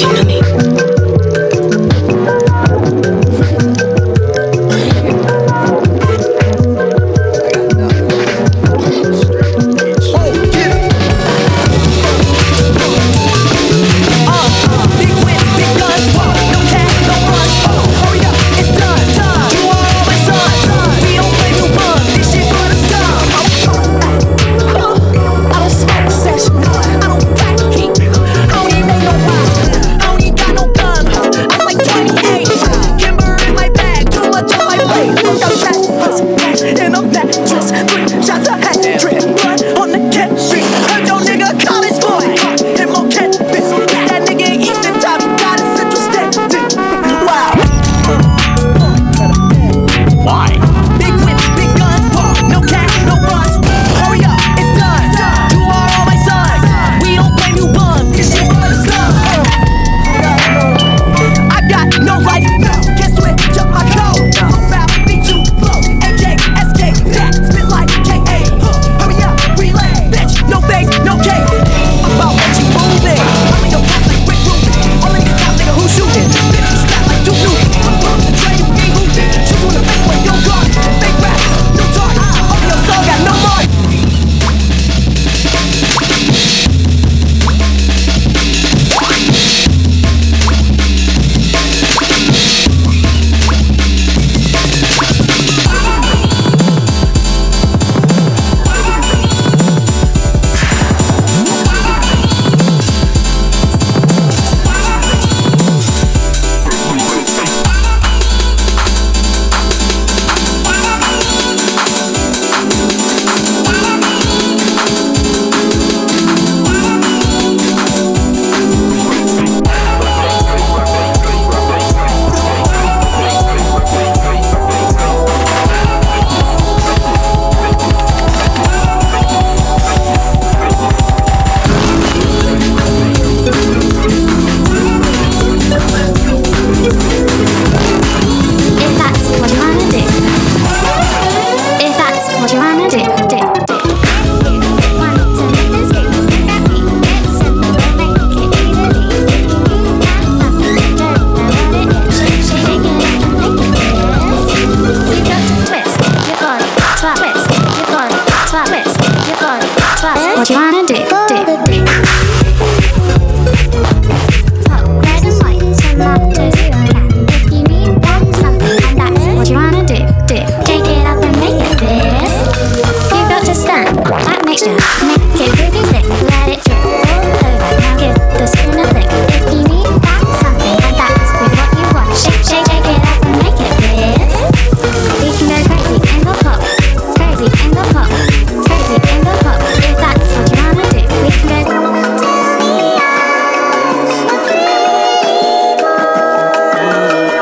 money. I'm that just three shots of hat trick. Yeah.